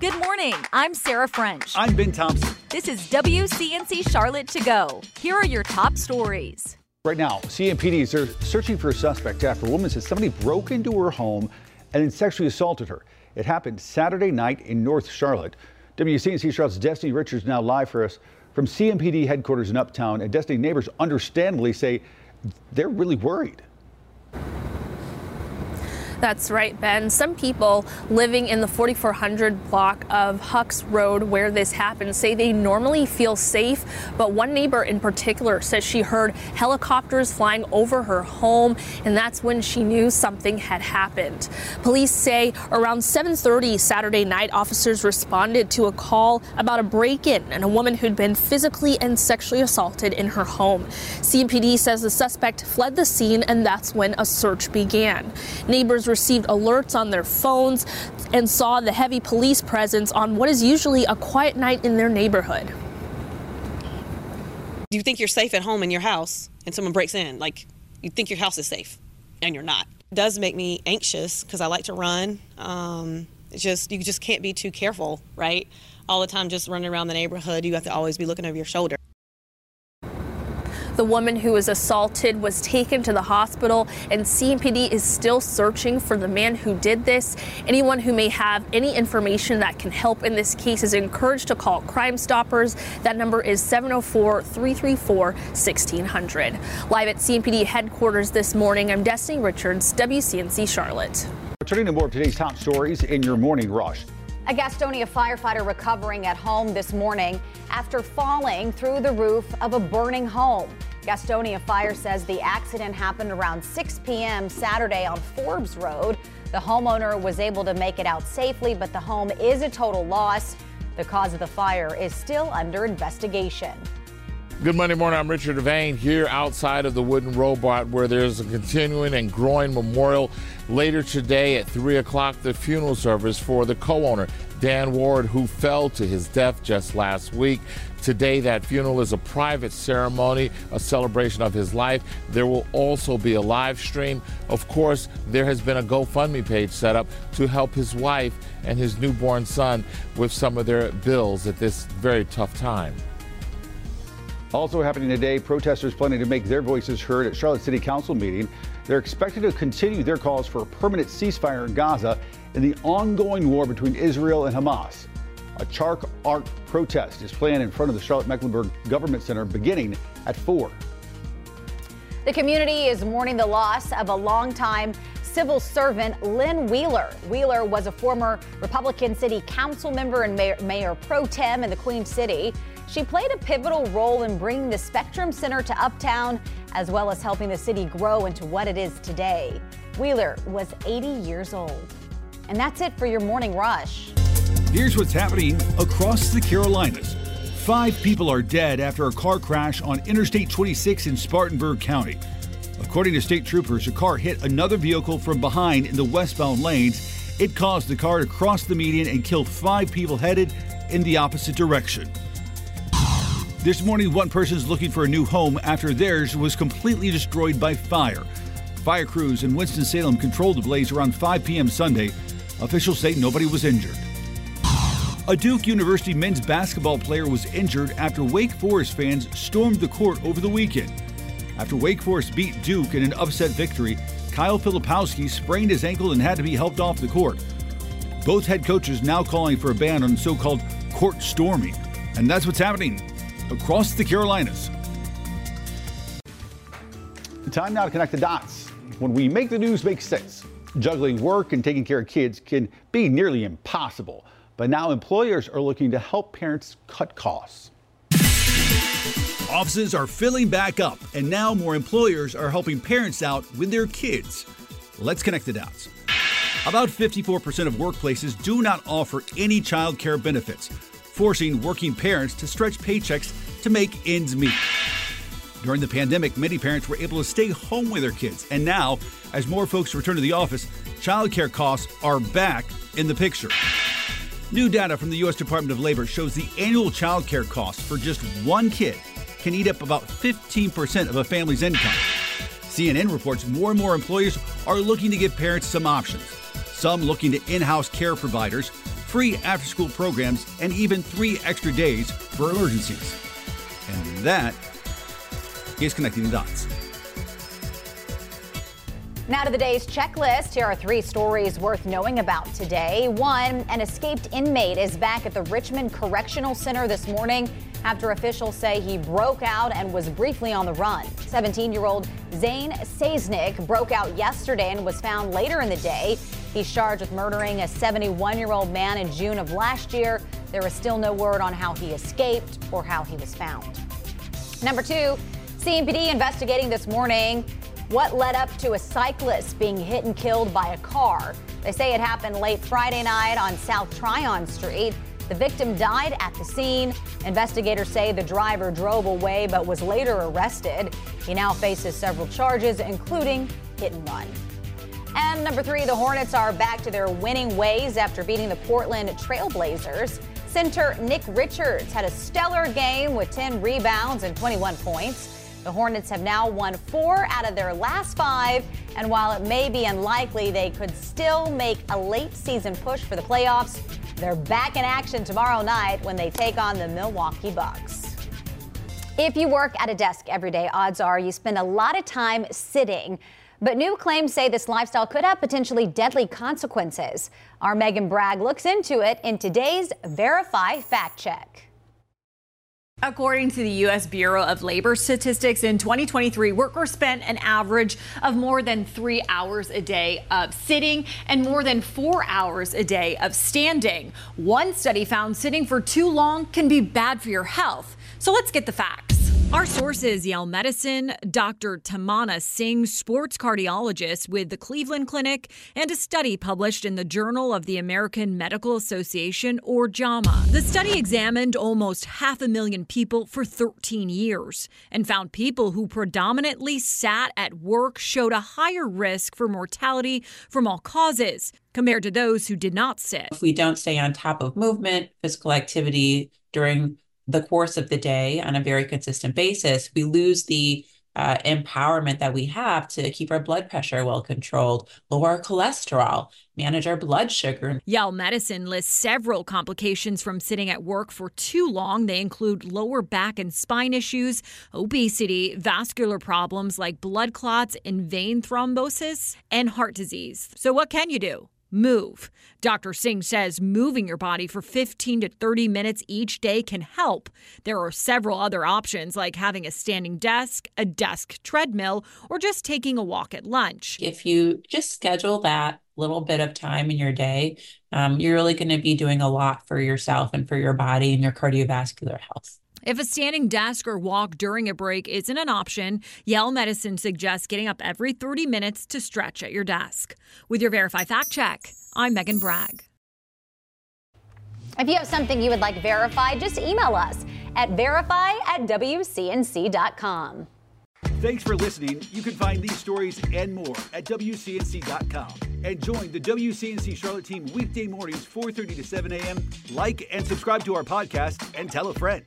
Good morning. I'm Sarah French. I'm Ben Thompson. This is WCNC Charlotte to go. Here are your top stories. Right now, CMPDs are searching for a suspect after a woman says somebody broke into her home and then sexually assaulted her. It happened Saturday night in North Charlotte. WCNC Charlotte's Destiny Richards now live for us from CMPD headquarters in Uptown. And Destiny neighbors understandably say they're really worried. That's right, Ben. Some people living in the 4400 block of Hucks Road where this happened say they normally feel safe, but one neighbor in particular says she heard helicopters flying over her home, and that's when she knew something had happened. Police say around 7:30 Saturday night, officers responded to a call about a break-in and a woman who'd been physically and sexually assaulted in her home. CMPD says the suspect fled the scene, and that's when a search began. Neighbors received alerts on their phones and saw the heavy police presence on what is usually a quiet night in their neighborhood. Do you think you're safe at home in your house and someone breaks in? Like, you think your house is safe and you're not. It does make me anxious because I like to run. Um, just, you just can't be too careful, right? All the time just running around the neighborhood, you have to always be looking over your shoulder. The woman who was assaulted was taken to the hospital, and CMPD is still searching for the man who did this. Anyone who may have any information that can help in this case is encouraged to call Crime Stoppers. That number is 704 334 1600. Live at CMPD headquarters this morning, I'm Destiny Richards, WCNC Charlotte. Returning to more of today's top stories in your morning rush. A Gastonia firefighter recovering at home this morning after falling through the roof of a burning home. Gastonia Fire says the accident happened around 6 p.m. Saturday on Forbes Road. The homeowner was able to make it out safely, but the home is a total loss. The cause of the fire is still under investigation. Good Monday morning. I'm Richard DeVayne here outside of the Wooden Robot where there's a continuing and growing memorial. Later today at 3 o'clock, the funeral service for the co owner, Dan Ward, who fell to his death just last week. Today, that funeral is a private ceremony, a celebration of his life. There will also be a live stream. Of course, there has been a GoFundMe page set up to help his wife and his newborn son with some of their bills at this very tough time. Also happening today, protesters planning to make their voices heard at Charlotte City Council meeting. They're expected to continue their calls for a permanent ceasefire in Gaza in the ongoing war between Israel and Hamas. A Chark Art protest is planned in front of the Charlotte Mecklenburg Government Center beginning at 4. The community is mourning the loss of a longtime civil servant, Lynn Wheeler. Wheeler was a former Republican city council member and mayor, mayor pro tem in the Queen City. She played a pivotal role in bringing the Spectrum Center to Uptown, as well as helping the city grow into what it is today. Wheeler was 80 years old. And that's it for your morning rush. Here's what's happening across the Carolinas. Five people are dead after a car crash on Interstate 26 in Spartanburg County. According to state troopers, a car hit another vehicle from behind in the westbound lanes. It caused the car to cross the median and killed five people headed in the opposite direction. This morning, one person's looking for a new home after theirs was completely destroyed by fire. Fire crews in Winston-Salem controlled the blaze around 5 p.m. Sunday. Officials say nobody was injured. A Duke University men's basketball player was injured after Wake Forest fans stormed the court over the weekend. After Wake Forest beat Duke in an upset victory, Kyle Filipowski sprained his ankle and had to be helped off the court. Both head coaches now calling for a ban on so called court storming. And that's what's happening across the Carolinas. Time now to connect the dots. When we make the news make sense, juggling work and taking care of kids can be nearly impossible. But now employers are looking to help parents cut costs. Offices are filling back up, and now more employers are helping parents out with their kids. Let's connect the dots. About 54% of workplaces do not offer any child care benefits, forcing working parents to stretch paychecks to make ends meet. During the pandemic, many parents were able to stay home with their kids, and now, as more folks return to the office, child care costs are back in the picture. New data from the U.S. Department of Labor shows the annual child care costs for just one kid can eat up about 15% of a family's income. CNN reports more and more employers are looking to give parents some options. Some looking to in house care providers, free after school programs, and even three extra days for emergencies. That is connecting the dots. Now to the day's checklist. Here are three stories worth knowing about today. One, an escaped inmate is back at the Richmond Correctional Center this morning after officials say he broke out and was briefly on the run. 17 year old Zane Saznick broke out yesterday and was found later in the day. He's charged with murdering a 71 year old man in June of last year. There is still no word on how he escaped or how he was found. Number two, CMPD investigating this morning what led up to a cyclist being hit and killed by a car. They say it happened late Friday night on South Tryon Street. The victim died at the scene. Investigators say the driver drove away but was later arrested. He now faces several charges, including hit and run. And number three, the Hornets are back to their winning ways after beating the Portland Trailblazers. Center Nick Richards had a stellar game with 10 rebounds and 21 points. The Hornets have now won four out of their last five, and while it may be unlikely they could still make a late season push for the playoffs, they're back in action tomorrow night when they take on the Milwaukee Bucks. If you work at a desk every day, odds are you spend a lot of time sitting. But new claims say this lifestyle could have potentially deadly consequences. Our Megan Bragg looks into it in today's Verify Fact Check. According to the U.S. Bureau of Labor Statistics, in 2023, workers spent an average of more than three hours a day of sitting and more than four hours a day of standing. One study found sitting for too long can be bad for your health. So let's get the facts. Our sources Yale Medicine, Dr. Tamanna Singh, sports cardiologist with the Cleveland Clinic, and a study published in the Journal of the American Medical Association, or JAMA. The study examined almost half a million people for 13 years and found people who predominantly sat at work showed a higher risk for mortality from all causes compared to those who did not sit. If we don't stay on top of movement, physical activity during the course of the day on a very consistent basis, we lose the uh, empowerment that we have to keep our blood pressure well controlled, lower our cholesterol, manage our blood sugar. Yale Medicine lists several complications from sitting at work for too long. They include lower back and spine issues, obesity, vascular problems like blood clots and vein thrombosis, and heart disease. So, what can you do? Move. Dr. Singh says moving your body for 15 to 30 minutes each day can help. There are several other options like having a standing desk, a desk treadmill, or just taking a walk at lunch. If you just schedule that little bit of time in your day, um, you're really going to be doing a lot for yourself and for your body and your cardiovascular health. If a standing desk or walk during a break isn't an option, Yale Medicine suggests getting up every 30 minutes to stretch at your desk. With your Verify Fact Check, I'm Megan Bragg. If you have something you would like verified, just email us at verify at WCNC.com. Thanks for listening. You can find these stories and more at WCNC.com. And join the WCNC Charlotte team weekday mornings, 4.30 to 7 a.m. Like and subscribe to our podcast and tell a friend.